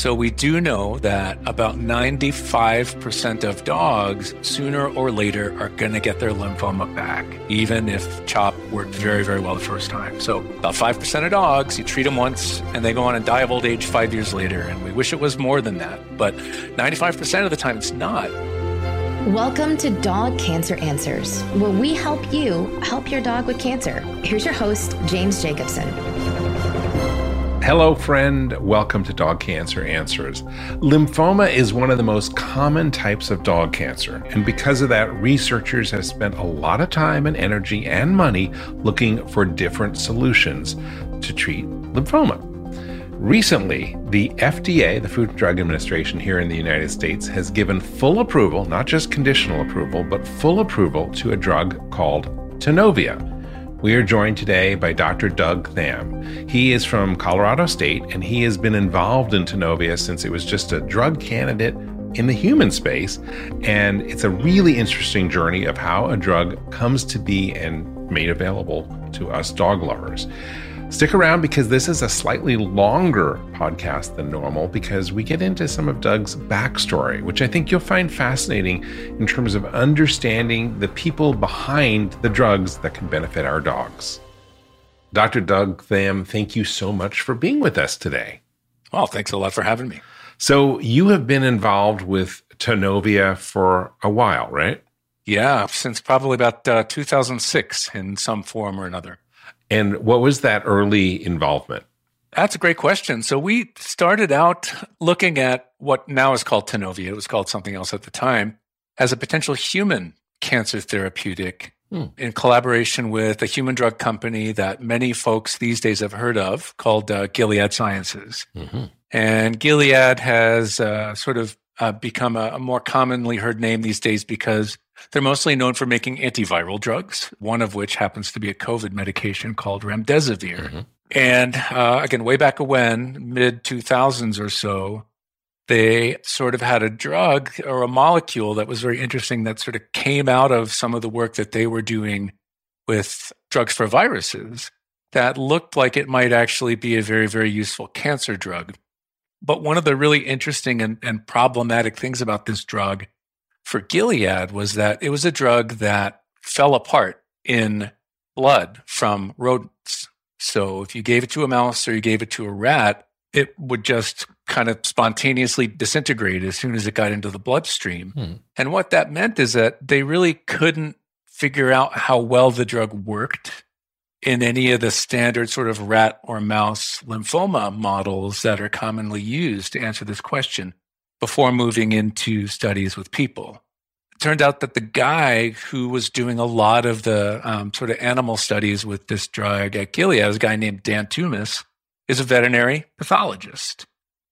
So we do know that about 95% of dogs sooner or later are going to get their lymphoma back, even if CHOP worked very, very well the first time. So about 5% of dogs, you treat them once and they go on and die of old age five years later. And we wish it was more than that. But 95% of the time, it's not. Welcome to Dog Cancer Answers, where we help you help your dog with cancer. Here's your host, James Jacobson. Hello, friend. Welcome to Dog Cancer Answers. Lymphoma is one of the most common types of dog cancer, and because of that, researchers have spent a lot of time and energy and money looking for different solutions to treat lymphoma. Recently, the FDA, the Food Drug Administration here in the United States, has given full approval, not just conditional approval, but full approval to a drug called Tanovea. We are joined today by Dr. Doug Thamm. He is from Colorado State and he has been involved in Tanovea since it was just a drug candidate in the human space. And it's a really interesting journey of how a drug comes to be and made available to us dog lovers. Stick around because this is a slightly longer podcast than normal because we get into some of Doug's backstory, which I think you'll find fascinating in terms of understanding the people behind the drugs that can benefit our dogs. Dr. Doug Thamm, thank you so much for being with us today. Well, thanks a lot for having me. So, you have been involved with Tanovea for a while, right? Yeah, since probably about uh, 2006 in some form or another. And what was that early involvement? That's a great question. So we started out looking at what now is called Tanovea. It was called something else at the time as a potential human cancer therapeutic hmm. in collaboration with a human drug company that many folks these days have heard of called uh, Gilead Sciences. Mm-hmm. And Gilead has uh, sort of uh, become a, a more commonly heard name these days because they're mostly known for making antiviral drugs, one of which happens to be a COVID medication called remdesivir. Mm-hmm. And uh, again, way back when, mid 2000s or so, they sort of had a drug or a molecule that was very interesting that sort of came out of some of the work that they were doing with drugs for viruses that looked like it might actually be a very, very useful cancer drug. But one of the really interesting and, and problematic things about this drug for Gilead was that it was a drug that fell apart in blood from rodents. So if you gave it to a mouse or you gave it to a rat, it would just kind of spontaneously disintegrate as soon as it got into the bloodstream. Hmm. And what that meant is that they really couldn't figure out how well the drug worked in any of the standard sort of rat or mouse lymphoma models that are commonly used to answer this question before moving into studies with people. It turned out that the guy who was doing a lot of the um, sort of animal studies with this drug at Gilead was a guy named Dan Tumas, is a veterinary pathologist.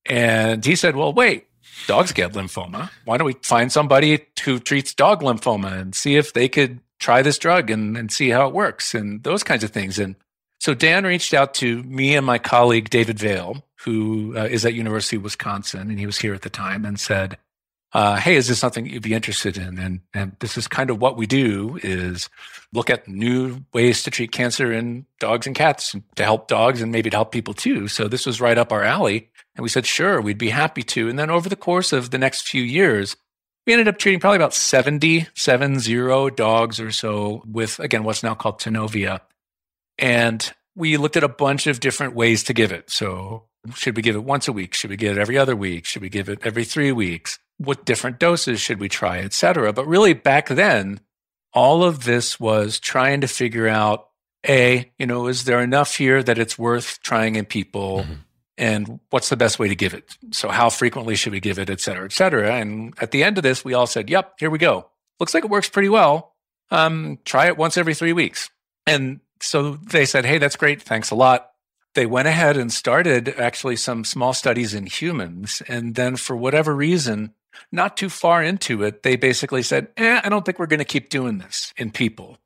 And he said, well, wait, dogs get lymphoma. Why don't we find somebody who treats dog lymphoma and see if they could try this drug and, and see how it works and those kinds of things. And so Dan reached out to me and my colleague David Vail, who uh, is at University of Wisconsin, and he was here at the time, and said, uh, "Hey, is this something you'd be interested in?" And and this is kind of what we do: is look at new ways to treat cancer in dogs and cats to help dogs and maybe to help people too. So this was right up our alley, and we said, "Sure, we'd be happy to." And then over the course of the next few years, we ended up treating probably about 70, 70 dogs or so with again what's now called Tanovea. and we looked at a bunch of different ways to give it. So, should we give it once a week? Should we give it every other week? Should we give it every three weeks? What different doses should we try, et cetera? But really, back then, all of this was trying to figure out a, you know, is there enough here that it's worth trying in people? Mm-hmm. And what's the best way to give it? So, how frequently should we give it, et cetera, et cetera? And at the end of this, we all said, yep, here we go. Looks like it works pretty well. Um, try it once every three weeks. And so they said, hey, that's great. Thanks a lot. They went ahead and started actually some small studies in humans. And then for whatever reason, not too far into it, they basically said, eh, I don't think we're going to keep doing this in people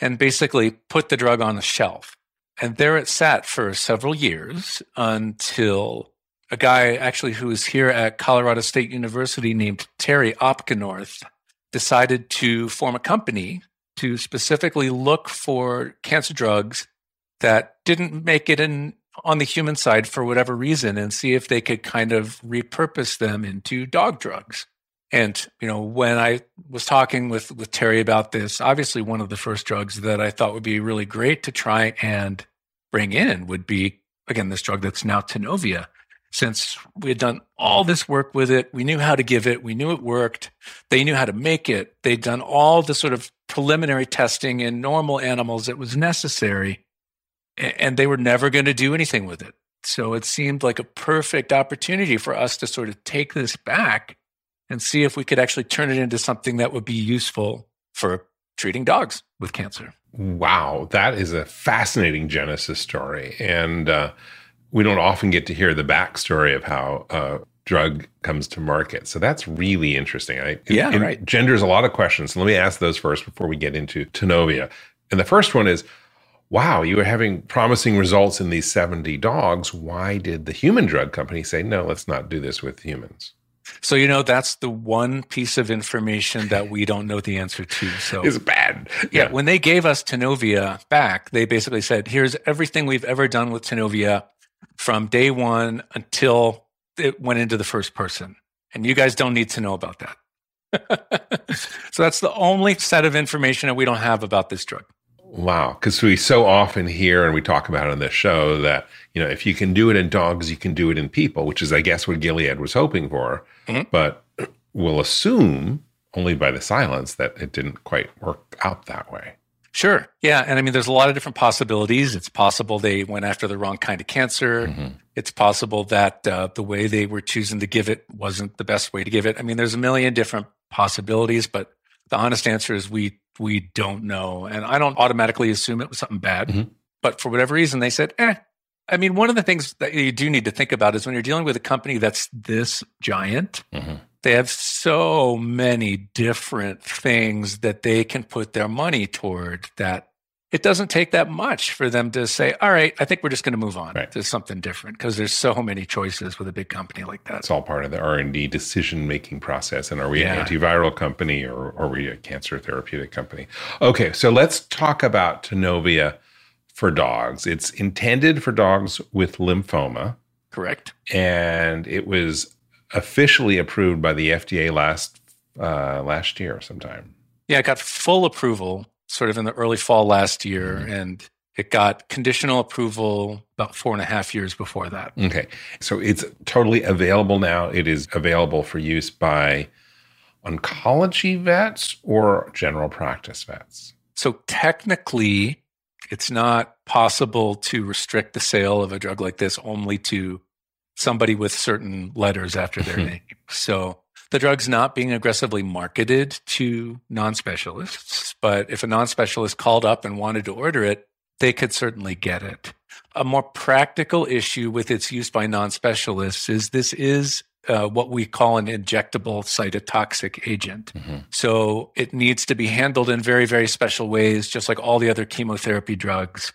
and basically put the drug on the shelf. And there it sat for several years until a guy actually who was here at Colorado State University named Terry Opgenorth decided to form a company to specifically look for cancer drugs that didn't make it in on the human side for whatever reason and see if they could kind of repurpose them into dog drugs. And you know, when I was talking with with Terry about this, obviously one of the first drugs that I thought would be really great to try and bring in would be again this drug that's now Tanovea. Since we had done all this work with it, we knew how to give it, we knew it worked, they knew how to make it, they'd done all the sort of preliminary testing in normal animals that was necessary, and they were never going to do anything with it. So it seemed like a perfect opportunity for us to sort of take this back and see if we could actually turn it into something that would be useful for treating dogs with cancer. Wow, that is a fascinating Genesis story. And uh, we don't often get to hear the backstory of how a drug comes to market. So that's really interesting. I, yeah, it, right. Genders a lot of questions. So let me ask those first before we get into Tanovea. And the first one is wow, you were having promising results in these 70 dogs. Why did the human drug company say, no, let's not do this with humans? So you know that's the one piece of information that we don't know the answer to. So it's bad. Yeah. yeah. when they gave us Tanovea back, they basically said, "Here's everything we've ever done with Tanovea from day one until it went into the first person, and you guys don't need to know about that." so that's the only set of information that we don't have about this drug. Wow, because we so often hear and we talk about on this show that you know if you can do it in dogs, you can do it in people, which is I guess what Gilead was hoping for. Mm-hmm. But we'll assume only by the silence that it didn't quite work out that way. Sure. Yeah. And I mean, there's a lot of different possibilities. It's possible they went after the wrong kind of cancer. Mm-hmm. It's possible that uh, the way they were choosing to give it wasn't the best way to give it. I mean, there's a million different possibilities, but the honest answer is we we don't know. And I don't automatically assume it was something bad. Mm-hmm. But for whatever reason, they said, eh. I mean, one of the things that you do need to think about is when you're dealing with a company that's this giant, mm-hmm. they have so many different things that they can put their money toward that it doesn't take that much for them to say, all right, I think we're just going to move on right. to something different because there's so many choices with a big company like that. It's all part of the R&D decision-making process. And are we yeah. an antiviral company or, or are we a cancer therapeutic company? Okay, so let's talk about Tanovea for dogs. It's intended for dogs with lymphoma. Correct. And it was officially approved by the FDA last uh, last year sometime. Yeah, it got full approval sort of in the early fall last year, mm-hmm. and it got conditional approval about four and a half years before that. Okay. So it's totally available now. It is available for use by oncology vets or general practice vets. So technically, it's not possible to restrict the sale of a drug like this only to somebody with certain letters after their name. So the drug's not being aggressively marketed to non specialists, but if a non specialist called up and wanted to order it, they could certainly get it. A more practical issue with its use by non specialists is this is uh, what we call an injectable cytotoxic agent. Mm-hmm. So it needs to be handled in very, very special ways, just like all the other chemotherapy drugs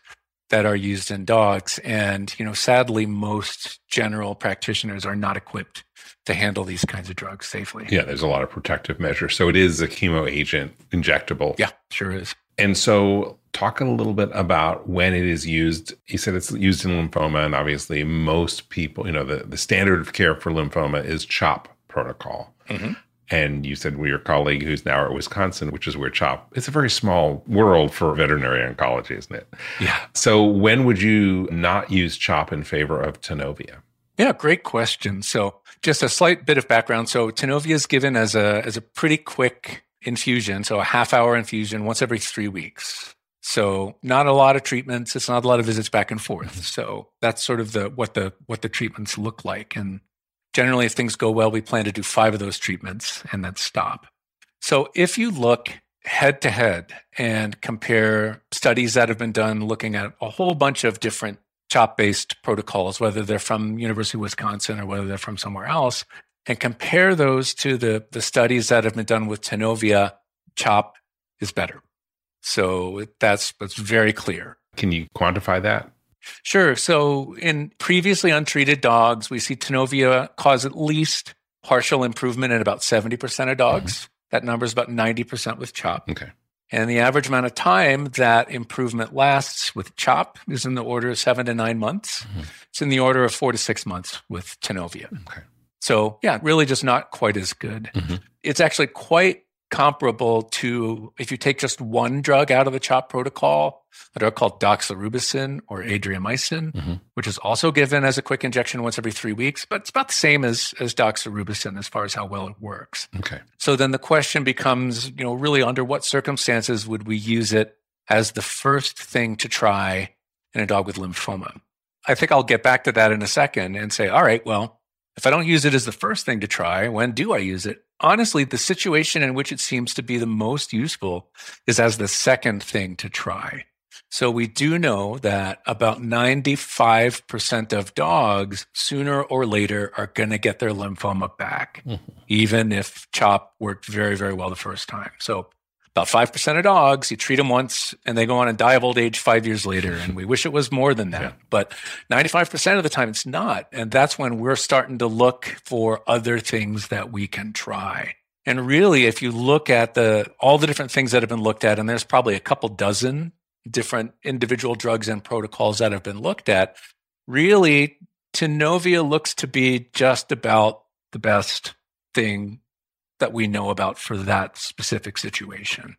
that are used in dogs. And, you know, sadly, most general practitioners are not equipped to handle these kinds of drugs safely. Yeah, there's a lot of protective measures. So it is a chemo agent, injectable. Yeah, sure is. And so, talk a little bit about when it is used. You said it's used in lymphoma, and obviously, most people, you know, the, the standard of care for lymphoma is CHOP protocol. Mm-hmm. And you said well, your colleague who's now at Wisconsin, which is where CHOP, it's a very small world for veterinary oncology, isn't it? Yeah. So, when would you not use CHOP in favor of Tanovea? Yeah, great question. So, just a slight bit of background. So, Tanovea is given as a as a pretty quick infusion, so a half hour infusion once every three weeks. So, not a lot of treatments. It's not a lot of visits back and forth. So, that's sort of the what the what the treatments look like. And generally, if things go well, we plan to do five of those treatments and then stop. So, if you look head to head and compare studies that have been done looking at a whole bunch of different CHOP based protocols, whether they're from University of Wisconsin or whether they're from somewhere else, and compare those to the, the studies that have been done with Tanovea, CHOP is better. So that's, that's very clear. Can you quantify that? Sure. So in previously untreated dogs, we see Tanovea cause at least partial improvement in about 70% of dogs. Mm-hmm. That number is about 90% with CHOP. Okay. And the average amount of time that improvement lasts with CHOP is in the order of seven to nine months. Mm-hmm. It's in the order of four to six months with Tanovea. Okay. So, yeah, really just not quite as good. Mm-hmm. It's actually quite comparable to if you take just one drug out of the CHOP protocol, a drug called doxorubicin or adriamycin, mm-hmm. which is also given as a quick injection once every three weeks, but it's about the same as, as doxorubicin as far as how well it works. Okay. So then the question becomes, you know, really under what circumstances would we use it as the first thing to try in a dog with lymphoma? I think I'll get back to that in a second and say, all right, well, if I don't use it as the first thing to try, when do I use it? Honestly, the situation in which it seems to be the most useful is as the second thing to try. So we do know that about 95% of dogs sooner or later are going to get their lymphoma back, mm-hmm. even if CHOP worked very, very well the first time. So about 5% of dogs, you treat them once and they go on and die of old age five years later. And we wish it was more than that. Yeah. But 95% of the time, it's not. And that's when we're starting to look for other things that we can try. And really, if you look at the all the different things that have been looked at, and there's probably a couple dozen different individual drugs and protocols that have been looked at, really, Tanovea looks to be just about the best thing that we know about for that specific situation.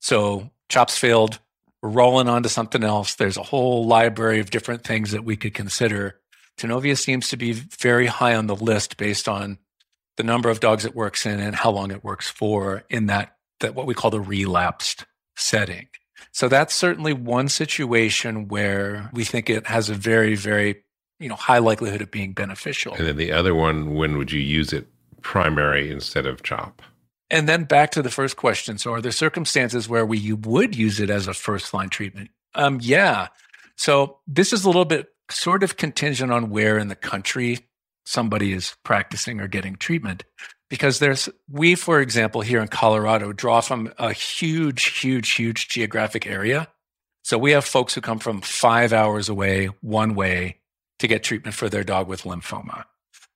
So chops failed. We're rolling on to something else. There's a whole library of different things that we could consider. Tanovea seems to be very high on the list based on the number of dogs it works in and how long it works for in that, that what we call the relapsed setting. So that's certainly one situation where we think it has a very, very, you know, high likelihood of being beneficial. And then the other one, when would you use it primary instead of CHOP. And then back to the first question. So, are there circumstances where we would use it as a first line treatment? Um, yeah. So, this is a little bit sort of contingent on where in the country somebody is practicing or getting treatment. Because there's, we, for example, here in Colorado, draw from a huge, huge, huge geographic area. So, we have folks who come from five hours away, one way to get treatment for their dog with lymphoma.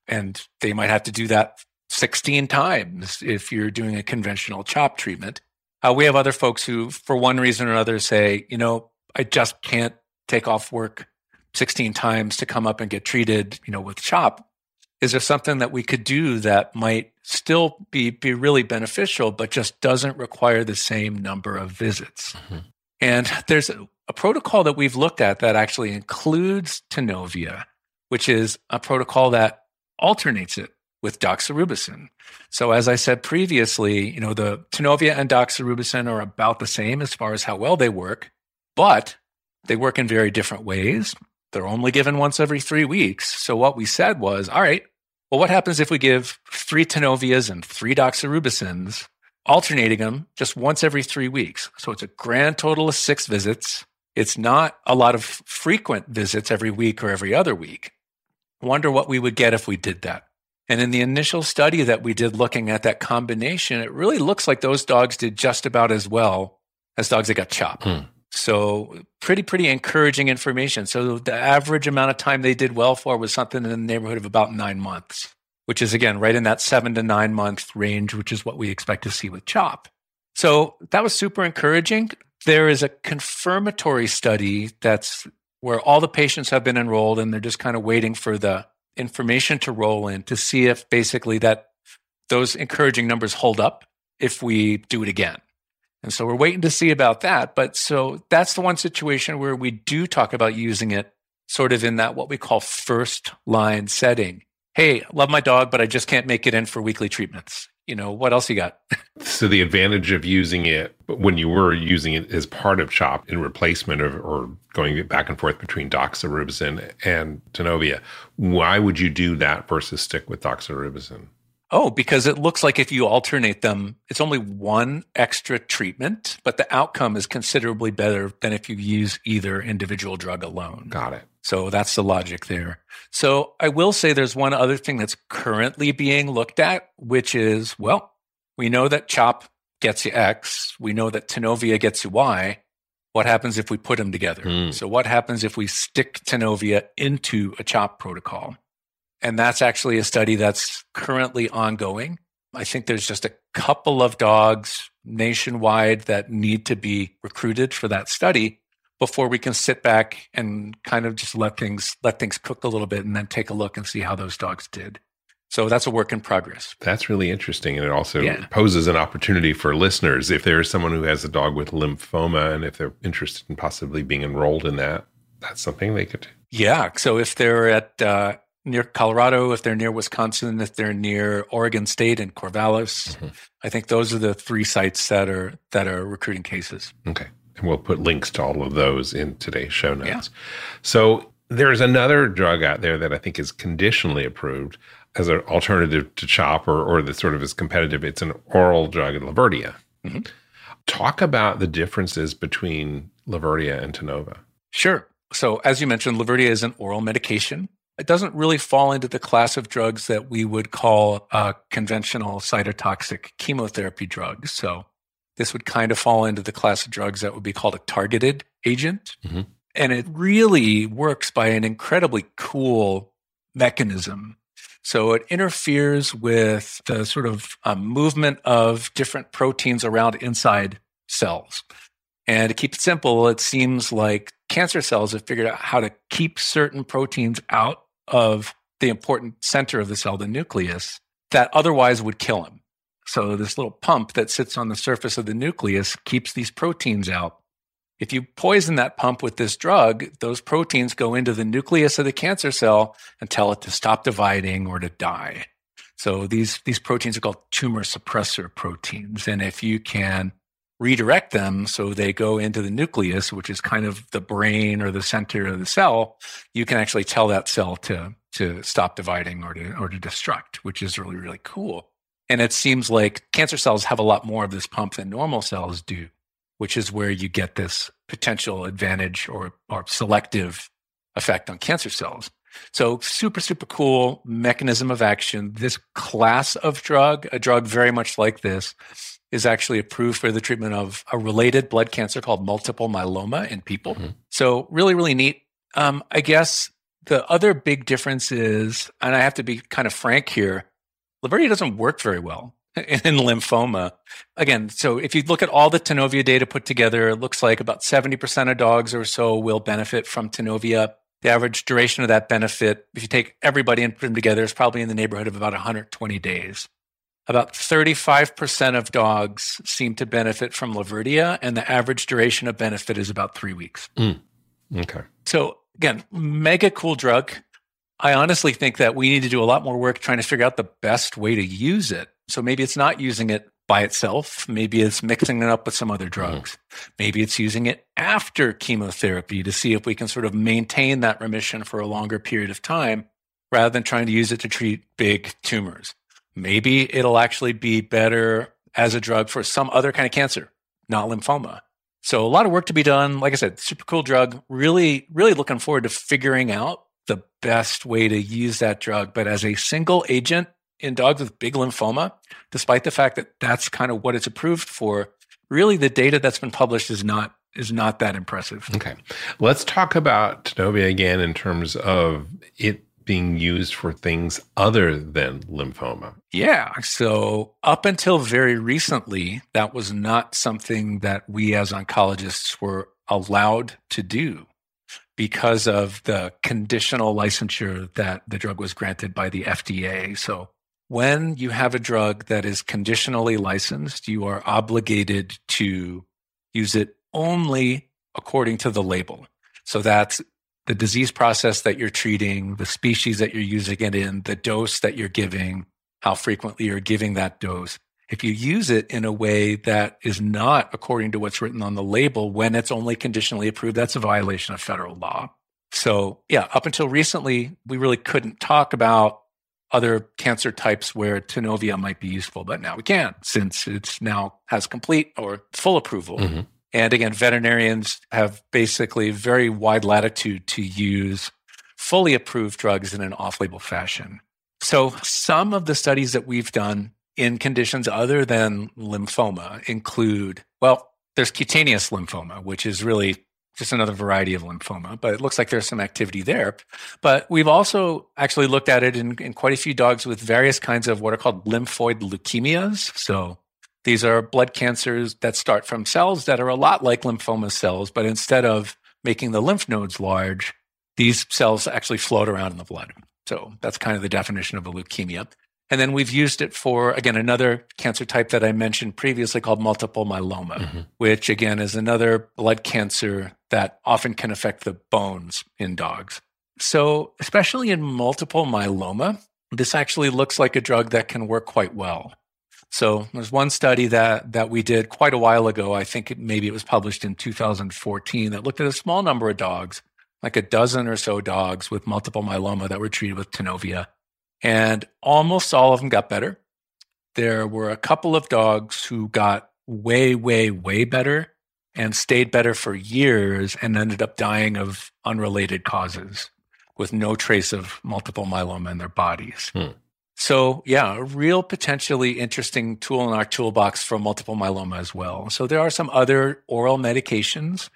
And they might have to do that 16 times if you're doing a conventional chop treatment. Uh, we have other folks who, for one reason or another, say, you know, I just can't take off work 16 times to come up and get treated, you know, with chop. Is there something that we could do that might still be, be really beneficial, but just doesn't require the same number of visits? Mm-hmm. And there's a, a protocol that we've looked at that actually includes Tanovea, which is a protocol that alternates it with doxorubicin. So as I said previously, you know, the Tanovea and doxorubicin are about the same as far as how well they work, but they work in very different ways. They're only given once every three weeks. So what we said was, all right, well, what happens if we give three Tanoveas and three doxorubicins, alternating them just once every three weeks? So it's a grand total of six visits. It's not a lot of frequent visits every week or every other week. Wonder what we would get if we did that. And in the initial study that we did looking at that combination, it really looks like those dogs did just about as well as dogs that got chopped. Hmm. So pretty, pretty encouraging information. So the average amount of time they did well for was something in the neighborhood of about nine months, which is again right in that seven to nine month range, which is what we expect to see with CHOP. So that was super encouraging. There is a confirmatory study that's where all the patients have been enrolled and they're just kind of waiting for the information to roll in to see if basically that those encouraging numbers hold up if we do it again. And so we're waiting to see about that. But so that's the one situation where we do talk about using it sort of in that what we call first line setting. Hey, love my dog, but I just can't make it in for weekly treatments you know, what else you got? so the advantage of using it when you were using it as part of CHOP in replacement of or going back and forth between doxorubicin and Tanovea, why would you do that versus stick with doxorubicin? Oh, because it looks like if you alternate them, it's only one extra treatment, but the outcome is considerably better than if you use either individual drug alone. Got it. So that's the logic there. So I will say there's one other thing that's currently being looked at, which is well, we know that CHOP gets you X. We know that Tanovea gets you Y. What happens if we put them together? Mm. So what happens if we stick Tanovea into a CHOP protocol? And that's actually a study that's currently ongoing. I think there's just a couple of dogs, nationwide that need to be recruited for that study before we can sit back and kind of just let things let things cook a little bit and then take a look and see how those dogs did. So that's a work in progress. That's really interesting. And it also yeah. poses an opportunity for listeners. If there is someone who has a dog with lymphoma and if they're interested in possibly being enrolled in that, that's something they could do. Yeah. So if they're at uh, near Colorado, if they're near Wisconsin, if they're near Oregon State and Corvallis, mm-hmm. I think those are the three sites that are that are recruiting cases. Okay. And we'll put links to all of those in today's show notes. Yeah. So there's another drug out there that I think is conditionally approved as an alternative to CHOP or, or the sort of is competitive. It's an oral drug, Laverdia. Mm-hmm. Talk about the differences between Laverdia and Tanovea. Sure. So, as you mentioned, Laverdia is an oral medication. It doesn't really fall into the class of drugs that we would call uh, conventional cytotoxic chemotherapy drugs. So, this would kind of fall into the class of drugs that would be called a targeted agent. Mm-hmm. And it really works by an incredibly cool mechanism. So it interferes with the sort of um, movement of different proteins around inside cells. And to keep it simple, it seems like cancer cells have figured out how to keep certain proteins out of the important center of the cell, the nucleus, that otherwise would kill them. So this little pump that sits on the surface of the nucleus keeps these proteins out. If you poison that pump with this drug, those proteins go into the nucleus of the cancer cell and tell it to stop dividing or to die. So these, these proteins are called tumor suppressor proteins. And if you can redirect them so they go into the nucleus, which is kind of the brain or the center of the cell, you can actually tell that cell to, to stop dividing or to, or to destruct, which is really, really cool. And it seems like cancer cells have a lot more of this pump than normal cells do, which is where you get this potential advantage or, or selective effect on cancer cells. So super, super cool mechanism of action. This class of drug, a drug very much like this, is actually approved for the treatment of a related blood cancer called multiple myeloma in people. Mm-hmm. So really, really neat. Um, I guess the other big difference is, and I have to be kind of frank here, Laverdia doesn't work very well in lymphoma. Again, so if you look at all the Tanovea data put together, it looks like about 70% of dogs or so will benefit from Tanovea. The average duration of that benefit, if you take everybody and put them together, is probably in the neighborhood of about 120 days. About 35% of dogs seem to benefit from Laverdia, and the average duration of benefit is about three weeks. Mm. Okay. So, again, mega cool drug. I honestly think that we need to do a lot more work trying to figure out the best way to use it. So maybe it's not using it by itself. Maybe it's mixing it up with some other mm-hmm. drugs. Mm. Maybe it's using it after chemotherapy to see if we can sort of maintain that remission for a longer period of time rather than trying to use it to treat big tumors. Maybe it'll actually be better as a drug for some other kind of cancer, not lymphoma. So a lot of work to be done. Like I said, super cool drug. Really, really looking forward to figuring out the best way to use that drug. But as a single agent in dogs with big lymphoma, despite the fact that that's kind of what it's approved for, really the data that's been published is not is not that impressive. Okay. Let's talk about Tanovea again in terms of it being used for things other than lymphoma. Yeah. So, up until very recently, that was not something that we as oncologists were allowed to do because of the conditional licensure that the drug was granted by the FDA. So, when you have a drug that is conditionally licensed, you are obligated to use it only according to the label. So that's the disease process that you're treating, the species that you're using it in, the dose that you're giving, how frequently you're giving that dose. If you use it in a way that is not according to what's written on the label when it's only conditionally approved, that's a violation of federal law. So, yeah, up until recently, we really couldn't talk about other cancer types where Tanovea might be useful, but now we can since it's now has complete or full approval. Mm-hmm. And again, veterinarians have basically very wide latitude to use fully approved drugs in an off label fashion. So, some of the studies that we've done in conditions other than lymphoma include, well, there's cutaneous lymphoma, which is really just another variety of lymphoma, but it looks like there's some activity there. But we've also actually looked at it in, in quite a few dogs with various kinds of what are called lymphoid leukemias. So These are blood cancers that start from cells that are a lot like lymphoma cells, but instead of making the lymph nodes large, these cells actually float around in the blood. So that's kind of the definition of a leukemia. And then we've used it for, again, another cancer type that I mentioned previously called multiple myeloma, mm-hmm. which again is another blood cancer that often can affect the bones in dogs. So, especially in multiple myeloma, this actually looks like a drug that can work quite well. So, there's one study that, that we did quite a while ago. I think it, maybe it was published in 2014 that looked at a small number of dogs, like a dozen or so dogs with multiple myeloma that were treated with Tanovea and almost all of them got better. There were a couple of dogs who got way, way, way better and stayed better for years and ended up dying of unrelated causes with no trace of multiple myeloma in their bodies. Hmm. So, yeah, a real potentially interesting tool in our toolbox for multiple myeloma as well. So, there are some other oral medications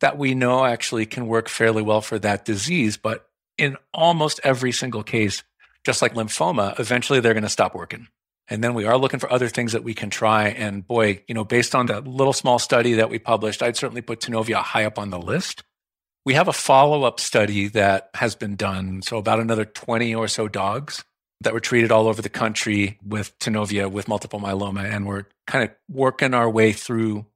that we know actually can work fairly well for that disease, but in almost every single case, just like lymphoma, eventually they're going to stop working. And then we are looking for other things that we can try. And boy, you know, based on that little small study that we published, I'd certainly put Tanovea high up on the list. We have a follow up study that has been done. So, about another 20 or so dogs that were treated all over the country with Tanovea with multiple myeloma. And we're kind of working our way through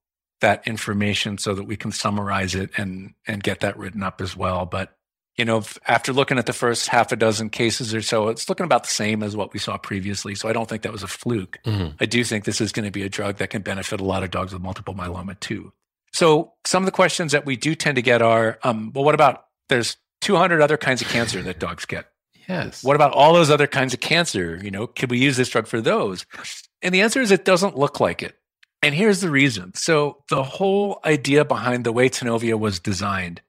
that information so that we can summarize it and, and get that written up as well. But you know, after looking at the first half a dozen cases or so, it's looking about the same as what we saw previously. So I don't think that was a fluke. Mm-hmm. I do think this is going to be a drug that can benefit a lot of dogs with multiple myeloma too. So some of the questions that we do tend to get are, um, well, what about there's 200 other kinds of cancer that dogs get? Yes. What about all those other kinds of cancer? You know, could we use this drug for those? And the answer is it doesn't look like it. And here's the reason. So the whole idea behind the way Tanovea was designed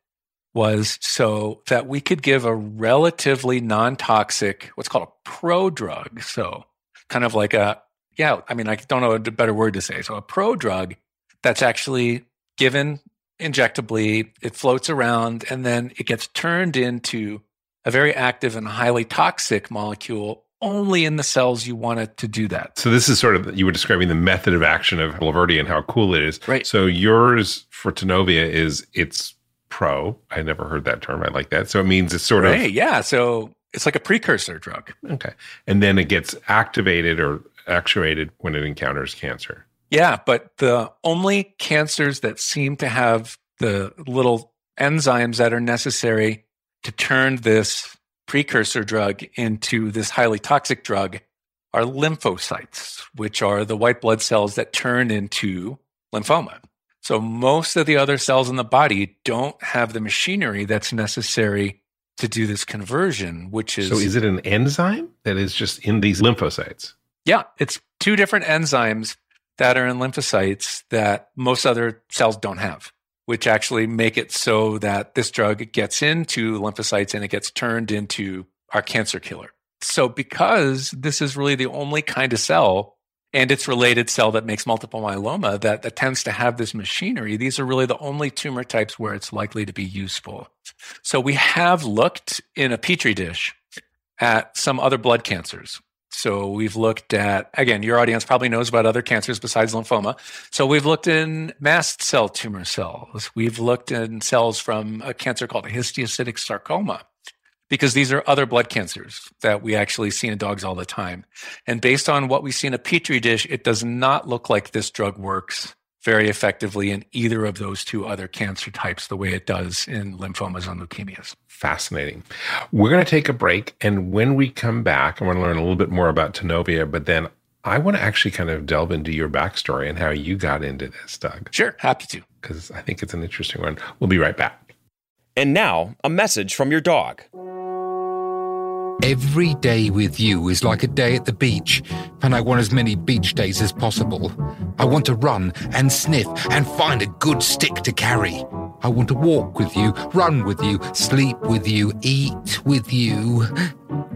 was so that we could give a relatively non toxic, what's called a pro drug. So, kind of like a, yeah, I mean, I don't know a better word to say. So, a pro drug that's actually given injectably, it floats around, and then it gets turned into a very active and highly toxic molecule only in the cells you want it to do that. So this is sort of you were describing the method of action of Laverdia and how cool it is. Right. So yours for Tanovea is it's pro. I never heard that term. I like that. So it means it's sort right, of yeah. So it's like a precursor drug. Okay, and then it gets activated or actuated when it encounters cancer. Yeah, but the only cancers that seem to have the little enzymes that are necessary to turn this precursor drug into this highly toxic drug are lymphocytes, which are the white blood cells that turn into lymphoma. So most of the other cells in the body don't have the machinery that's necessary to do this conversion, which is So is it an enzyme that is just in these lymphocytes? Yeah, it's two different enzymes that are in lymphocytes that most other cells don't have, which actually make it so that this drug gets into lymphocytes and it gets turned into our cancer killer. So because this is really the only kind of cell and its related cell that makes multiple myeloma that, that tends to have this machinery, these are really the only tumor types where it's likely to be useful. So we have looked in a petri dish at some other blood cancers. So we've looked at, again, your audience probably knows about other cancers besides lymphoma. So we've looked in mast cell tumor cells. We've looked in cells from a cancer called histiocytic sarcoma because these are other blood cancers that we actually see in dogs all the time. And based on what we see in a petri dish, it does not look like this drug works very effectively in either of those two other cancer types the way it does in lymphomas and leukemias. Fascinating. We're going to take a break. And when we come back, I want to learn a little bit more about Tanovea, but then I want to actually kind of delve into your backstory and how you got into this, Doug. Sure, happy to. Because I think it's an interesting one. We'll be right back. And now, a message from your dog. Every day with you is like a day at the beach, and I want as many beach days as possible. I want to run and sniff and find a good stick to carry. I want to walk with you, run with you, sleep with you, eat with you.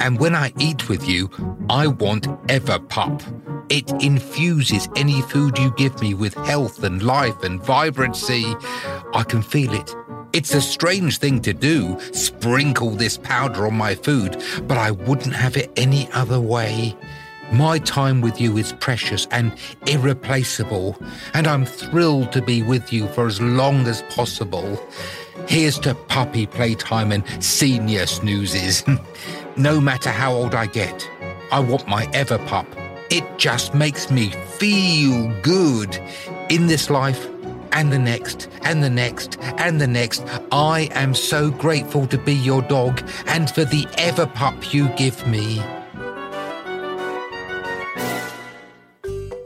And when I eat with you, I want Everpup. It infuses any food you give me with health and life and vibrancy. I can feel it it's a strange thing to do, sprinkle this powder on my food, but I wouldn't have it any other way. My time with you is precious and irreplaceable, and I'm thrilled to be with you for as long as possible. Here's to puppy playtime and senior snoozes. no matter how old I get, I want my Everpup. It just makes me feel good in this life and the next and the next and the next. I am so grateful to be your dog and for the Everpup you give me.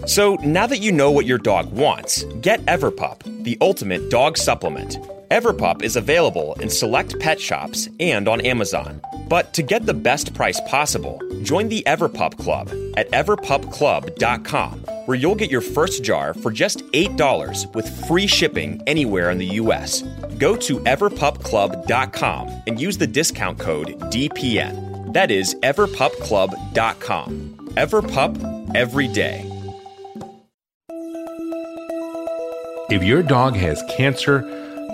So now that you know what your dog wants, get Everpup, the ultimate dog supplement. Everpup is available in select pet shops and on Amazon. But to get the best price possible, join the Everpup Club at everpupclub.com, where you'll get your first jar for just $8 with free shipping anywhere in the US. Go to everpupclub.com and use the discount code DPN. That is everpupclub.com. Everpup every day. If your dog has cancer,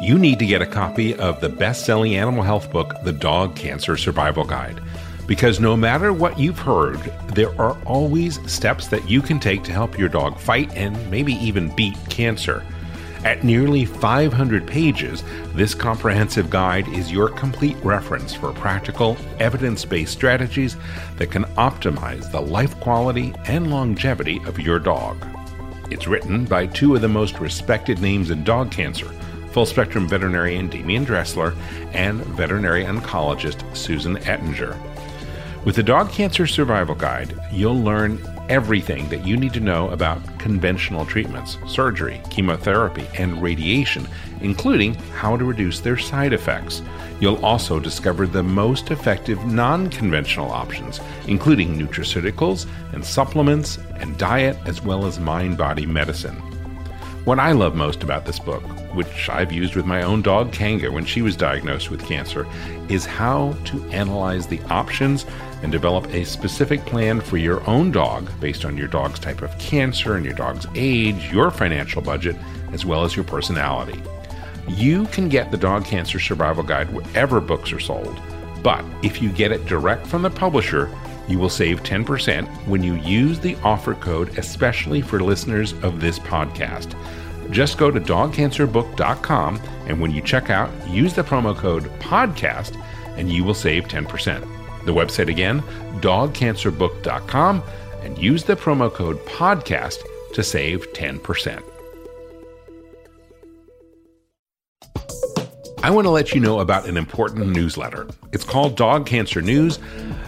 you need to get a copy of the best selling animal health book, The Dog Cancer Survival Guide. Because no matter what you've heard, there are always steps that you can take to help your dog fight and maybe even beat cancer. At nearly 500 pages, this comprehensive guide is your complete reference for practical, evidence based strategies that can optimize the life quality and longevity of your dog. It's written by two of the most respected names in dog cancer full spectrum veterinarian Demian Dressler and veterinary oncologist Susan Ettinger. With the Dog Cancer Survival Guide, you'll learn everything that you need to know about conventional treatments, surgery, chemotherapy, and radiation, including how to reduce their side effects. You'll also discover the most effective non conventional options, including nutraceuticals and supplements and diet, as well as mind body medicine. What I love most about this book, which I've used with my own dog Kanga when she was diagnosed with cancer, is how to analyze the options and develop a specific plan for your own dog based on your dog's type of cancer and your dog's age, your financial budget, as well as your personality. You can get the Dog Cancer Survival Guide wherever books are sold, but if you get it direct from the publisher, you will save 10% when you use the offer code, especially for listeners of this podcast. Just go to dogcancerbook.com and when you check out, use the promo code PODCAST and you will save 10%. The website again, dogcancerbook.com, and use the promo code PODCAST to save 10%. I want to let you know about an important newsletter. It's called Dog Cancer News.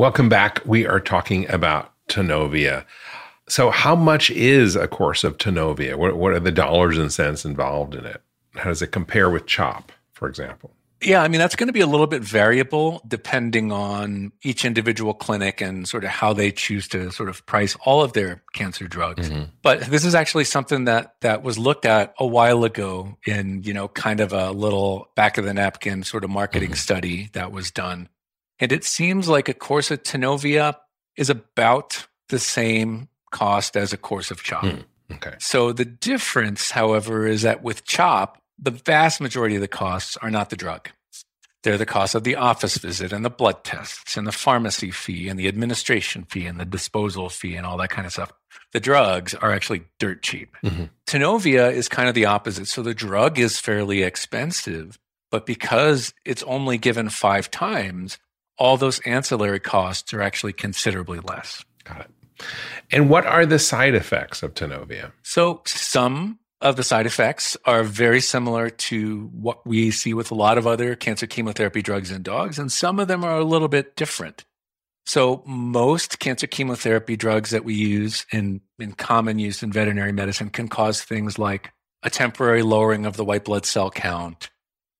Welcome back. We are talking about Tanovea. So, how much is a course of Tanovea? What, what are the dollars and cents involved in it? How does it compare with CHOP, for example? Yeah, I mean, that's going to be a little bit variable depending on each individual clinic and sort of how they choose to sort of price all of their cancer drugs. Mm-hmm. But this is actually something that that was looked at a while ago in, you know, kind of a little back of the napkin sort of marketing mm-hmm. study that was done. And it seems like a course of Tanovea is about the same cost as a course of CHOP. Mm, okay. So the difference, however, is that with CHOP, the vast majority of the costs are not the drug. They're the cost of the office visit and the blood tests and the pharmacy fee and the administration fee and the disposal fee and all that kind of stuff. The drugs are actually dirt cheap. Mm-hmm. Tanovea is kind of the opposite. So the drug is fairly expensive, but because it's only given five times, all those ancillary costs are actually considerably less. Got it. And what are the side effects of Tanovea? So some of the side effects are very similar to what we see with a lot of other cancer chemotherapy drugs in dogs, and some of them are a little bit different. So most cancer chemotherapy drugs that we use in, in common use in veterinary medicine can cause things like a temporary lowering of the white blood cell count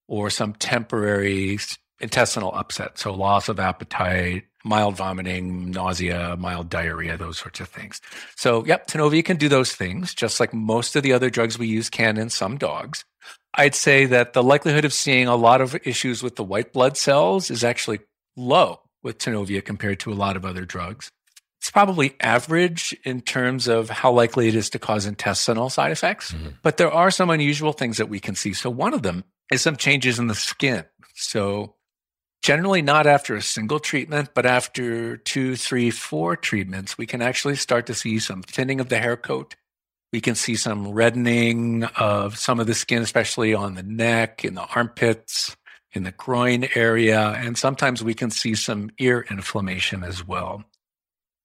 or some temporary intestinal upset. So loss of appetite, mild vomiting, nausea, mild diarrhea, those sorts of things. So, yep, Tanovea can do those things, just like most of the other drugs we use can in some dogs. I'd say that the likelihood of seeing a lot of issues with the white blood cells is actually low with Tanovea compared to a lot of other drugs. It's probably average in terms of how likely it is to cause intestinal side effects, mm-hmm. but there are some unusual things that we can see. So, one of them is some changes in the skin. So, generally not after a single treatment, but after two, three, four treatments, we can actually start to see some thinning of the hair coat. We can see some reddening of some of the skin, especially on the neck, in the armpits, in the groin area. And sometimes we can see some ear inflammation as well.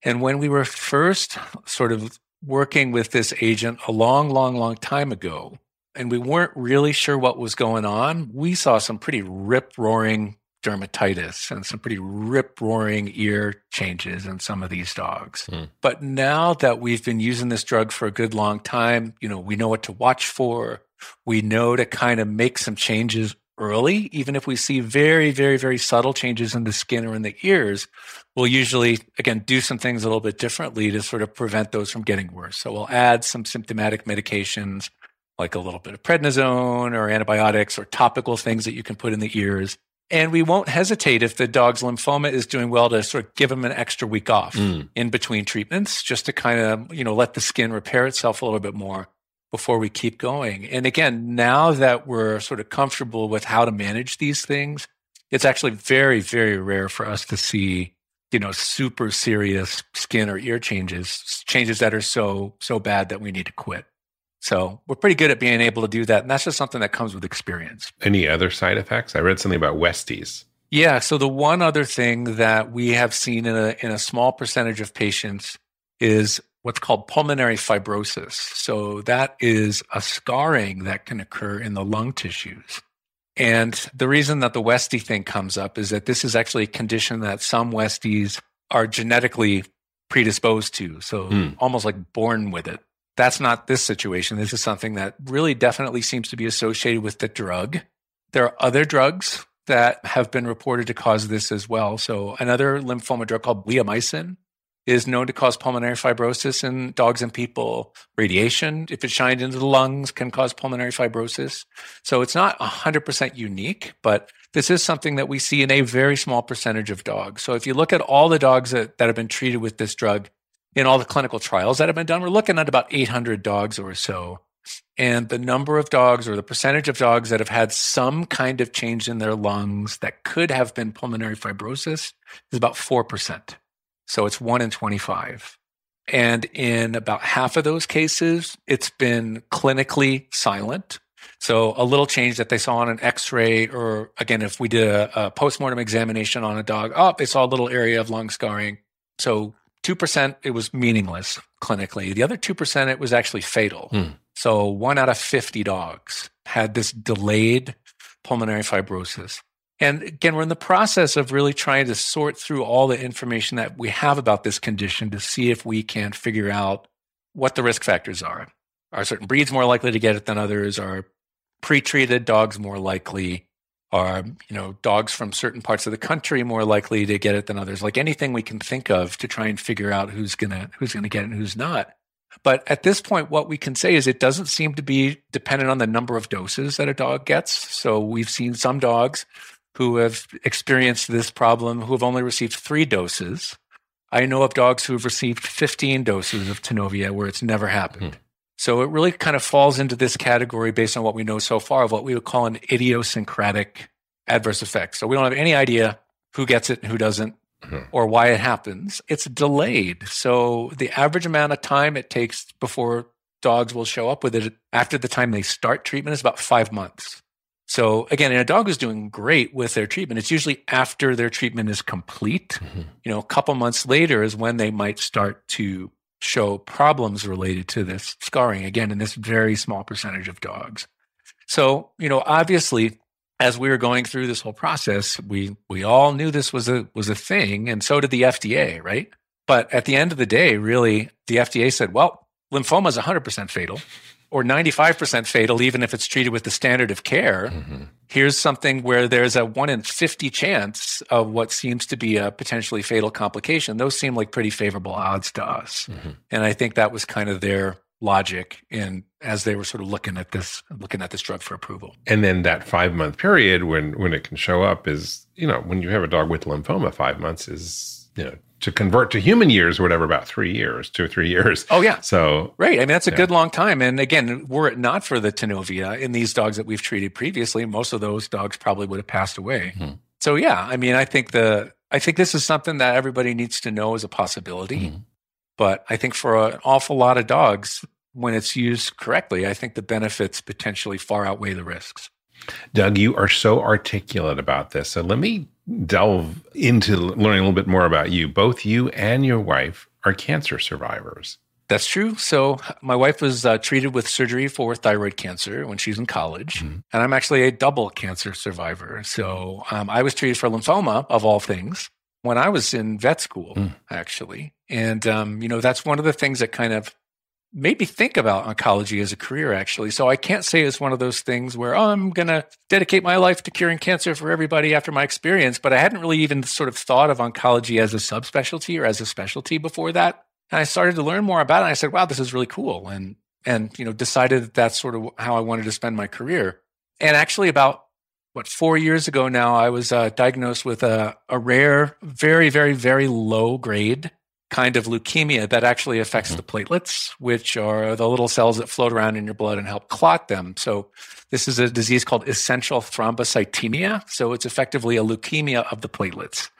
And when we were first sort of working with this agent a long, long, long time ago, and we weren't really sure what was going on, we saw some pretty rip roaring dermatitis and some pretty rip roaring ear changes in some of these dogs. Mm. But now that we've been using this drug for a good long time, you know, we know what to watch for. We know to kind of make some changes early, even if we see very, very, very subtle changes in the skin or in the ears, we'll usually, again, do some things a little bit differently to sort of prevent those from getting worse. So we'll add some symptomatic medications like a little bit of prednisone or antibiotics or topical things that you can put in the ears and we won't hesitate if the dog's lymphoma is doing well to sort of give them an extra week off mm. in between treatments just to kind of, you know, let the skin repair itself a little bit more before we keep going. And again, now that we're sort of comfortable with how to manage these things, it's actually very, very rare for us to see, you know, super serious skin or ear changes, changes that are so, so bad that we need to quit. So we're pretty good at being able to do that. And that's just something that comes with experience. Any other side effects? I read something about Westies. Yeah. So the one other thing that we have seen in a, in a small percentage of patients is what's called pulmonary fibrosis. So that is a scarring that can occur in the lung tissues. And the reason that the Westie thing comes up is that this is actually a condition that some Westies are genetically predisposed to. So mm. almost like born with it. That's not this situation. This is something that really definitely seems to be associated with the drug. There are other drugs that have been reported to cause this as well. So another lymphoma drug called bleomycin is known to cause pulmonary fibrosis in dogs and people. Radiation, if it shined into the lungs, can cause pulmonary fibrosis. So it's not 100% unique, but this is something that we see in a very small percentage of dogs. So if you look at all the dogs that, that have been treated with this drug, in all the clinical trials that have been done, we're looking at about 800 dogs or so. And the number of dogs or the percentage of dogs that have had some kind of change in their lungs that could have been pulmonary fibrosis is about 4%. So it's one in 25. And in about half of those cases, it's been clinically silent. So a little change that they saw on an X-ray, or again, if we did a, a postmortem examination on a dog, oh, they saw a little area of lung scarring. So 2%, it was meaningless clinically. The other 2%, it was actually fatal. Hmm. So one out of 50 dogs had this delayed pulmonary fibrosis. And again, we're in the process of really trying to sort through all the information that we have about this condition to see if we can figure out what the risk factors are. Are certain breeds more likely to get it than others? Are pre-treated dogs more likely? Are you know dogs from certain parts of the country more likely to get it than others? Like anything we can think of to try and figure out who's gonna who's gonna get it and who's not. But at this point, what we can say is it doesn't seem to be dependent on the number of doses that a dog gets. So we've seen some dogs who have experienced this problem who have only received three doses. I know of dogs who have received 15 doses of Tanovea where it's never happened. Hmm. So it really kind of falls into this category based on what we know so far of what we would call an idiosyncratic adverse effect. So we don't have any idea who gets it and who doesn't mm-hmm. or why it happens. It's delayed. So the average amount of time it takes before dogs will show up with it after the time they start treatment is about five months. So again, in a dog who's doing great with their treatment, it's usually after their treatment is complete. Mm-hmm. You know, a couple months later is when they might start to show problems related to this scarring again in this very small percentage of dogs. So, you know, obviously as we were going through this whole process, we we all knew this was a was a thing and so did the FDA, right? But at the end of the day, really the FDA said, well, lymphoma is 100% fatal or 95% fatal, even if it's treated with the standard of care. Mm-hmm. Here's something where there's a one in 50 chance of what seems to be a potentially fatal complication. Those seem like pretty favorable odds to us. Mm-hmm. And I think that was kind of their logic in as they were sort of looking at this looking at this drug for approval. And then that 5 month period when when it can show up is, you know, when you have a dog with lymphoma 5 months is, you know, to convert to human years or whatever about three years two or three years oh yeah so right i mean that's a yeah. good long time and again were it not for the Tanovea in these dogs that we've treated previously most of those dogs probably would have passed away mm-hmm. so yeah i mean i think the i think this is something that everybody needs to know is a possibility mm-hmm. but i think for an awful lot of dogs when it's used correctly i think the benefits potentially far outweigh the risks Doug, you are so articulate about this. So let me delve into learning a little bit more about you. Both you and your wife are cancer survivors. That's true. So, my wife was uh, treated with surgery for thyroid cancer when she was in college, mm-hmm. and I'm actually a double cancer survivor. So, um, I was treated for lymphoma, of all things, when I was in vet school, mm. actually. And, um, you know, that's one of the things that kind of made me think about oncology as a career, actually. So I can't say it's one of those things where, oh, I'm going to dedicate my life to curing cancer for everybody after my experience. But I hadn't really even sort of thought of oncology as a subspecialty or as a specialty before that. And I started to learn more about it. And I said, wow, this is really cool. And, and, you know, decided that that's sort of how I wanted to spend my career. And actually, about what, four years ago now, I was uh, diagnosed with a, a rare, very, very, very low grade kind of leukemia that actually affects mm-hmm. the platelets, which are the little cells that float around in your blood and help clot them. So this is a disease called essential thrombocythemia. So it's effectively a leukemia of the platelets.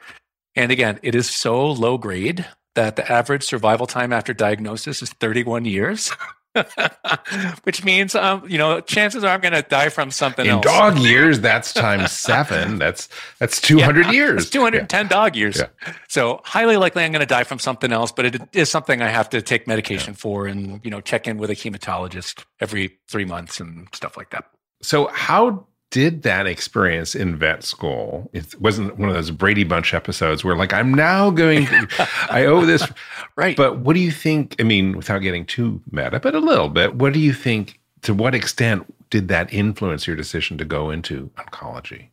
And again, it is so low grade that the average survival time after diagnosis is 31 years. which means um, you know chances are I'm going to die from something in else. dog years. That's times seven. That's that's 200 yeah, years. That's 210 yeah. dog years. Yeah. So highly likely I'm going to die from something else, but it is something I have to take medication for, and you know check in with a hematologist every three months and stuff like that. So how did that experience in vet school. It wasn't one of those Brady Bunch episodes where, like, I'm now going to, I owe this. right. But what do you think? I mean, without getting too meta, but a little bit, what do you think? To what extent did that influence your decision to go into oncology?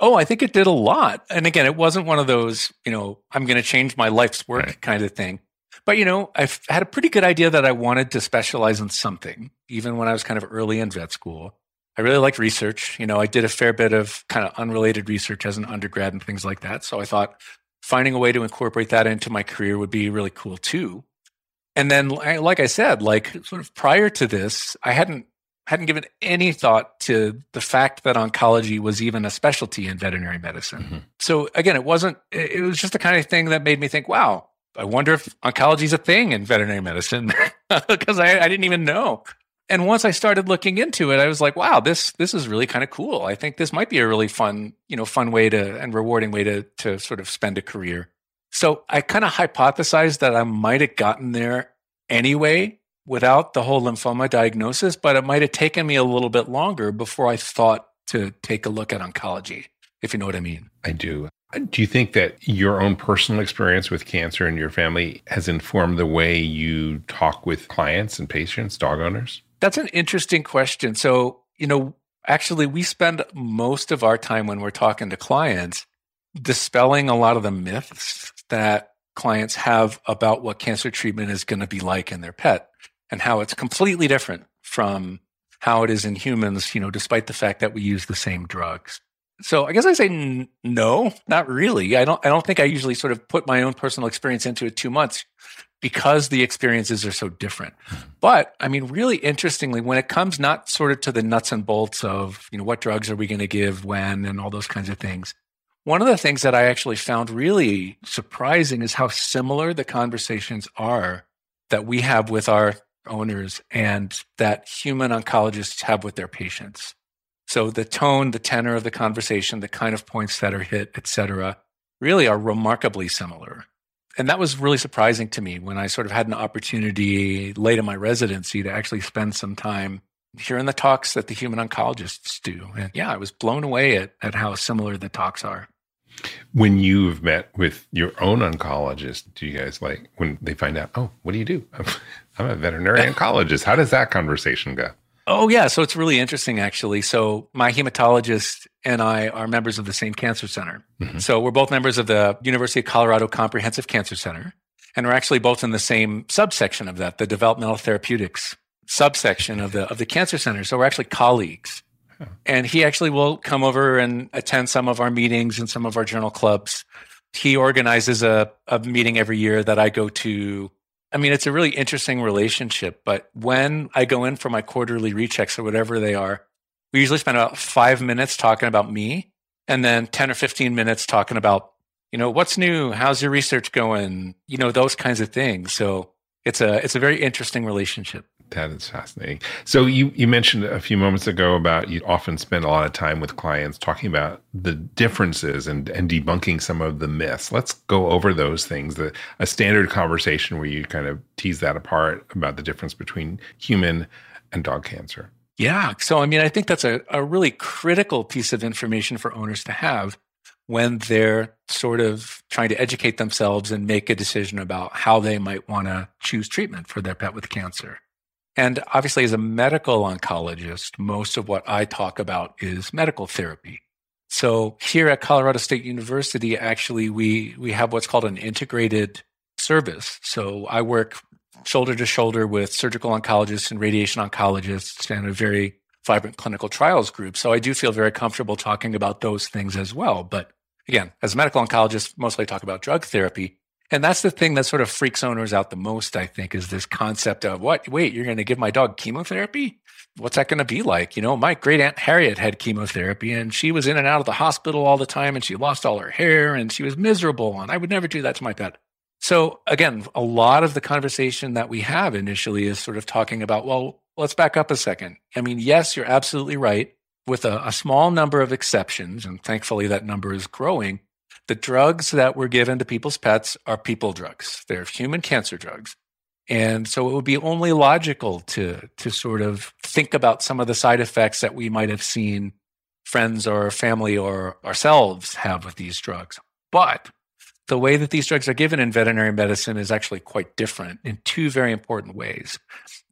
Oh, I think it did a lot. And again, it wasn't one of those, you know, I'm going to change my life's work right. kind of thing. But, you know, I've had a pretty good idea that I wanted to specialize in something, even when I was kind of early in vet school. I really liked research. You know, I did a fair bit of kind of unrelated research as an undergrad and things like that. So I thought finding a way to incorporate that into my career would be really cool too. And then, like I said, like sort of prior to this, I hadn't hadn't given any thought to the fact that oncology was even a specialty in veterinary medicine. Mm-hmm. So again, it wasn't. It was just the kind of thing that made me think, "Wow, I wonder if oncology is a thing in veterinary medicine," because I, I didn't even know and once I started looking into it, I was like, wow, this this is really kind of cool. I think this might be a really fun, you know, fun way to and rewarding way to to sort of spend a career. So I kind of hypothesized that I might have gotten there anyway without the whole lymphoma diagnosis, but it might have taken me a little bit longer before I thought to take a look at oncology, if you know what I mean. I do. Do you think that your own personal experience with cancer in your family has informed the way you talk with clients and patients, dog owners? That's an interesting question. So, you know, actually, we spend most of our time when we're talking to clients dispelling a lot of the myths that clients have about what cancer treatment is going to be like in their pet and how it's completely different from how it is in humans, you know, despite the fact that we use the same drugs. So I guess I say n- no, not really. I don't. I don't think I usually sort of put my own personal experience into it too much because the experiences are so different. But I mean, really interestingly, when it comes not sort of to the nuts and bolts of you know what drugs are we going to give when and all those kinds of things, one of the things that I actually found really surprising is how similar the conversations are that we have with our owners and that human oncologists have with their patients. So the tone, the tenor of the conversation, the kind of points that are hit, et cetera, really are remarkably similar. And that was really surprising to me when I sort of had an opportunity late in my residency to actually spend some time hearing the talks that the human oncologists do. And yeah, I was blown away at, at how similar the talks are. When you've met with your own oncologist, do you guys like when they find out, oh, what do you do? I'm a veterinary oncologist. How does that conversation go? Oh, yeah. So it's really interesting, actually. So my hematologist and I are members of the same cancer center. Mm-hmm. So we're both members of the University of Colorado Comprehensive Cancer Center. And we're actually both in the same subsection of that, the developmental therapeutics subsection of the of the cancer center. So we're actually colleagues. And he actually will come over and attend some of our meetings and some of our journal clubs. He organizes a, a meeting every year that I go to I mean, it's a really interesting relationship. But when I go in for my quarterly rechecks or whatever they are, we usually spend about five minutes talking about me and then 10 or 15 minutes talking about, you know, what's new? How's your research going? You know, those kinds of things. So it's a, it's a very interesting relationship. That is fascinating. So you you mentioned a few moments ago about you often spend a lot of time with clients talking about the differences and and debunking some of the myths. Let's go over those things. The a standard conversation where you kind of tease that apart about the difference between human and dog cancer. Yeah. So I mean, I think that's a, a really critical piece of information for owners to have when they're sort of trying to educate themselves and make a decision about how they might want to choose treatment for their pet with cancer. And obviously, as a medical oncologist, most of what I talk about is medical therapy. So here at Colorado State University, actually, we, we have what's called an integrated service. So I work shoulder to shoulder with surgical oncologists and radiation oncologists and a very vibrant clinical trials group. So I do feel very comfortable talking about those things as well. But again, as a medical oncologist, mostly I talk about drug therapy. And that's the thing that sort of freaks owners out the most, I think, is this concept of what? Wait, you're going to give my dog chemotherapy? What's that going to be like? You know, my great aunt Harriet had chemotherapy and she was in and out of the hospital all the time and she lost all her hair and she was miserable. And I would never do that to my pet. So again, a lot of the conversation that we have initially is sort of talking about, well, let's back up a second. I mean, yes, you're absolutely right. With a, a small number of exceptions, and thankfully that number is growing, the drugs that were given to people's pets are people drugs. They're human cancer drugs. And so it would be only logical to, to sort of think about some of the side effects that we might have seen friends or family or ourselves have with these drugs. But the way that these drugs are given in veterinary medicine is actually quite different in two very important ways.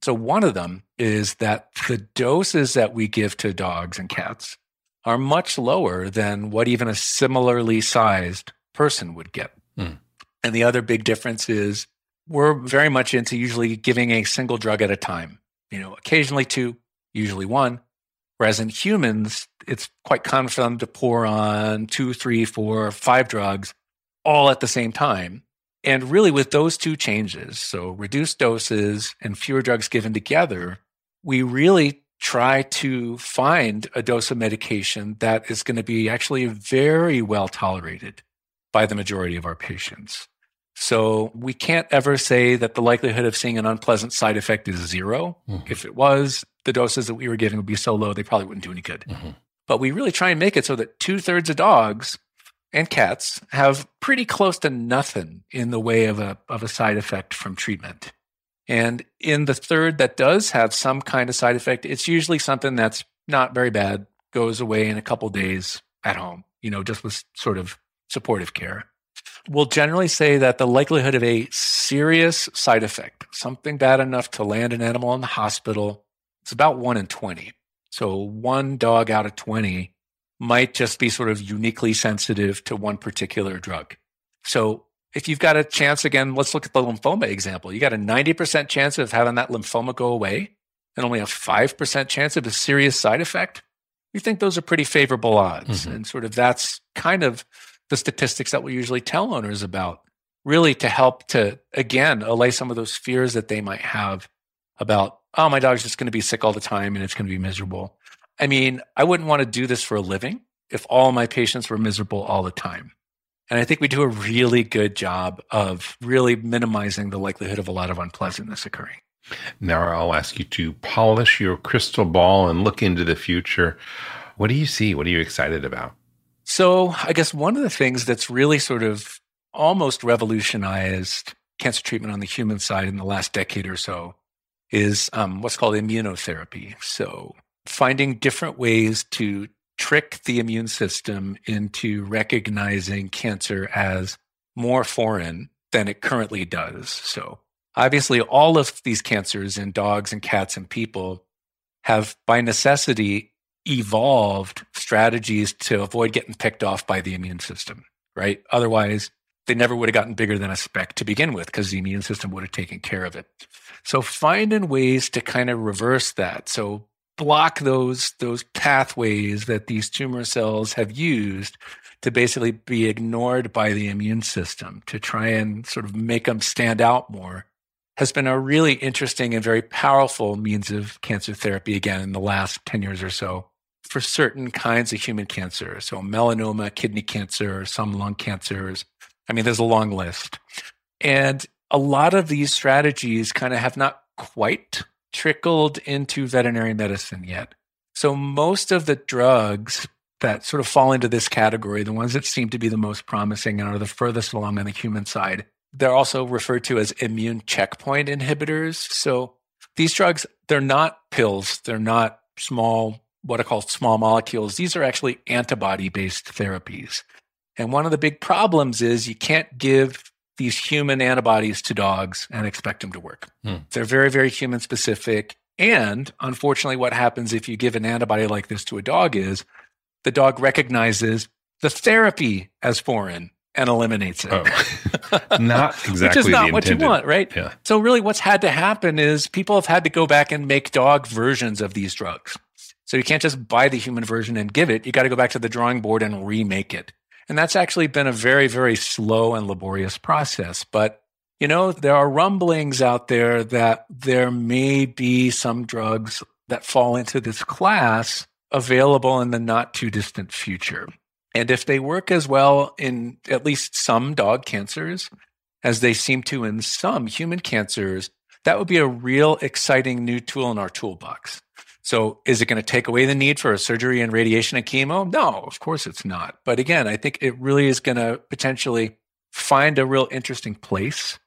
So, one of them is that the doses that we give to dogs and cats are much lower than what even a similarly sized person would get. Mm. And the other big difference is we're very much into usually giving a single drug at a time, you know, occasionally two, usually one. Whereas in humans, it's quite common for them to pour on two, three, four, five drugs all at the same time. And really, with those two changes, so reduced doses and fewer drugs given together, we really try to find a dose of medication that is going to be actually very well tolerated by the majority of our patients. So we can't ever say that the likelihood of seeing an unpleasant side effect is 0 mm-hmm. If it was, the doses that we were giving would be so low, they probably wouldn't do any good. Mm-hmm. But we really try and make it so that two thirds of dogs and cats have pretty close to nothing in the way of a, of a side effect from treatment. And in the third that does have some kind of side effect, it's usually something that's not very bad, goes away in a couple days at home, you know, just with sort of supportive care. We'll generally say that the likelihood of a serious side effect, something bad enough to land an animal in the hospital, it's about one in 20. So one dog out of 20 might just be sort of uniquely sensitive to one particular drug. So if you've got a chance, again, let's look at the lymphoma example. You got a 90% chance of having that lymphoma go away and only a 5% chance of a serious side effect. We think those are pretty favorable odds. Mm-hmm. And sort of that's kind of the statistics that we usually tell owners about, really to help to, again, allay some of those fears that they might have about, oh, my dog's just going to be sick all the time and it's going to be miserable. I mean, I wouldn't want to do this for a living if all my patients were miserable all the time. And I think we do a really good job of really minimizing the likelihood of a lot of unpleasantness occurring. Now I'll ask you to polish your crystal ball and look into the future. What do you see? What are you excited about? So, I guess one of the things that's really sort of almost revolutionized cancer treatment on the human side in the last decade or so is um, what's called immunotherapy. So, finding different ways to trick the immune system into recognizing cancer as more foreign than it currently does. So, obviously, all of these cancers in dogs and cats and people have, by necessity, evolved strategies to avoid getting picked off by the immune system, right? Otherwise, they never would have gotten bigger than a speck to begin with because the immune system would have taken care of it. So, finding ways to kind of reverse that. So, block those those pathways that these tumor cells have used to basically be ignored by the immune system to try and sort of make them stand out more has been a really interesting and very powerful means of cancer therapy again in the last 10 years or so for certain kinds of human cancer. So melanoma kidney cancer some lung cancers. I mean there's a long list. And a lot of these strategies kind of have not quite trickled into veterinary medicine yet. So most of the drugs that sort of fall into this category, the ones that seem to be the most promising and are the furthest along on the human side, they're also referred to as immune checkpoint inhibitors. So these drugs, they're not pills, they're not small, what are called small molecules. These are actually antibody based therapies. And one of the big problems is you can't give these human antibodies to dogs and expect them to work. Hmm. They're very, very human specific. And unfortunately, what happens if you give an antibody like this to a dog is the dog recognizes the therapy as foreign and eliminates it. Oh. not exactly Which is not what you want, right? Yeah. So really what's had to happen is people have had to go back and make dog versions of these drugs. So you can't just buy the human version and give it. You got to go back to the drawing board and remake it. And that's actually been a very, very slow and laborious process. But, you know, there are rumblings out there that there may be some drugs that fall into this class available in the not too distant future. And if they work as well in at least some dog cancers as they seem to in some human cancers, that would be a real exciting new tool in our toolbox. So is it going to take away the need for a surgery and radiation and chemo? No, of course it's not. But again, I think it really is going to potentially find a real interesting place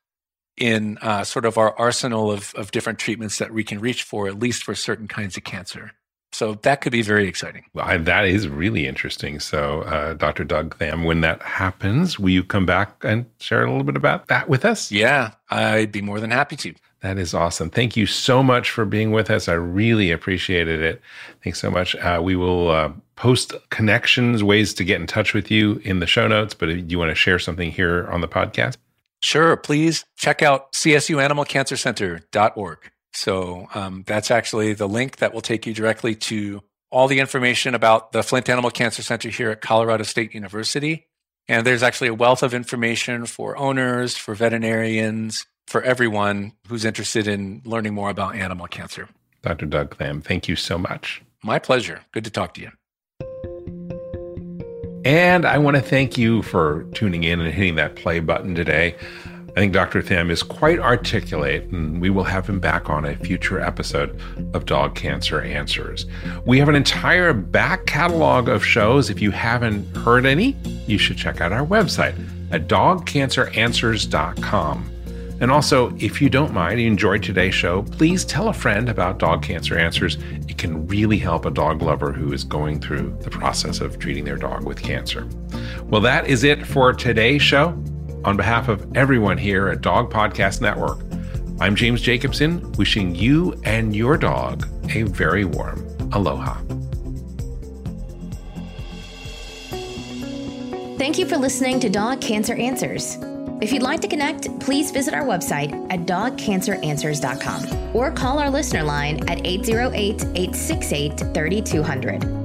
in uh, sort of our arsenal of, of different treatments that we can reach for, at least for certain kinds of cancer. So that could be very exciting. Well, that is really interesting. So, uh, Dr. Doug Thamm, when that happens, will you come back and share a little bit about that with us? Yeah, I'd be more than happy to. That is awesome. Thank you so much for being with us. I really appreciated it. Thanks so much. Uh, we will uh, post connections, ways to get in touch with you in the show notes. But if you want to share something here on the podcast, sure. Please check out csuanimalcancercenter.org. So um, that's actually the link that will take you directly to all the information about the Flint Animal Cancer Center here at Colorado State University. And there's actually a wealth of information for owners, for veterinarians, for everyone who's interested in learning more about animal cancer. Dr. Doug Thamm, thank you so much. My pleasure. Good to talk to you. And I want to thank you for tuning in and hitting that play button today. I think Dr. Thamm is quite articulate, and we will have him back on a future episode of Dog Cancer Answers. We have an entire back catalog of shows. If you haven't heard any, you should check out our website at dogcanceranswers.com. And also, if you don't mind, you enjoyed today's show, please tell a friend about Dog Cancer Answers. It can really help a dog lover who is going through the process of treating their dog with cancer. Well, that is it for today's show. On behalf of everyone here at Dog Podcast Network, I'm James Jacobson, wishing you and your dog a very warm aloha. Thank you for listening to Dog Cancer Answers. If you'd like to connect, please visit our website at dogcanceranswers.com or call our listener line at 808 868 3200.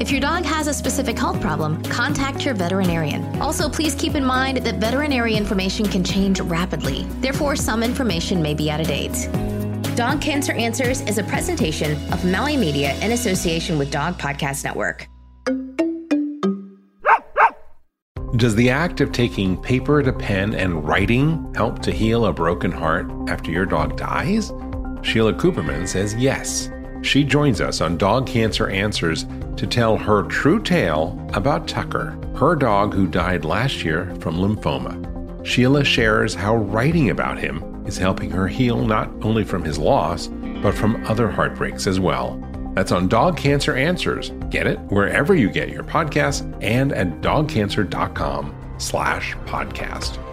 If your dog has a specific health problem, contact your veterinarian. Also, please keep in mind that veterinary information can change rapidly. Therefore, some information may be out of date. Dog Cancer Answers is a presentation of Maui Media in association with Dog Podcast Network. Does the act of taking paper to pen and writing help to heal a broken heart after your dog dies? Sheila Cooperman says yes. She joins us on Dog Cancer Answers to tell her true tale about Tucker, her dog who died last year from lymphoma. Sheila shares how writing about him is helping her heal not only from his loss, but from other heartbreaks as well. That's on Dog Cancer Answers. Get it wherever you get your podcasts and at dogcancer.com slash podcast.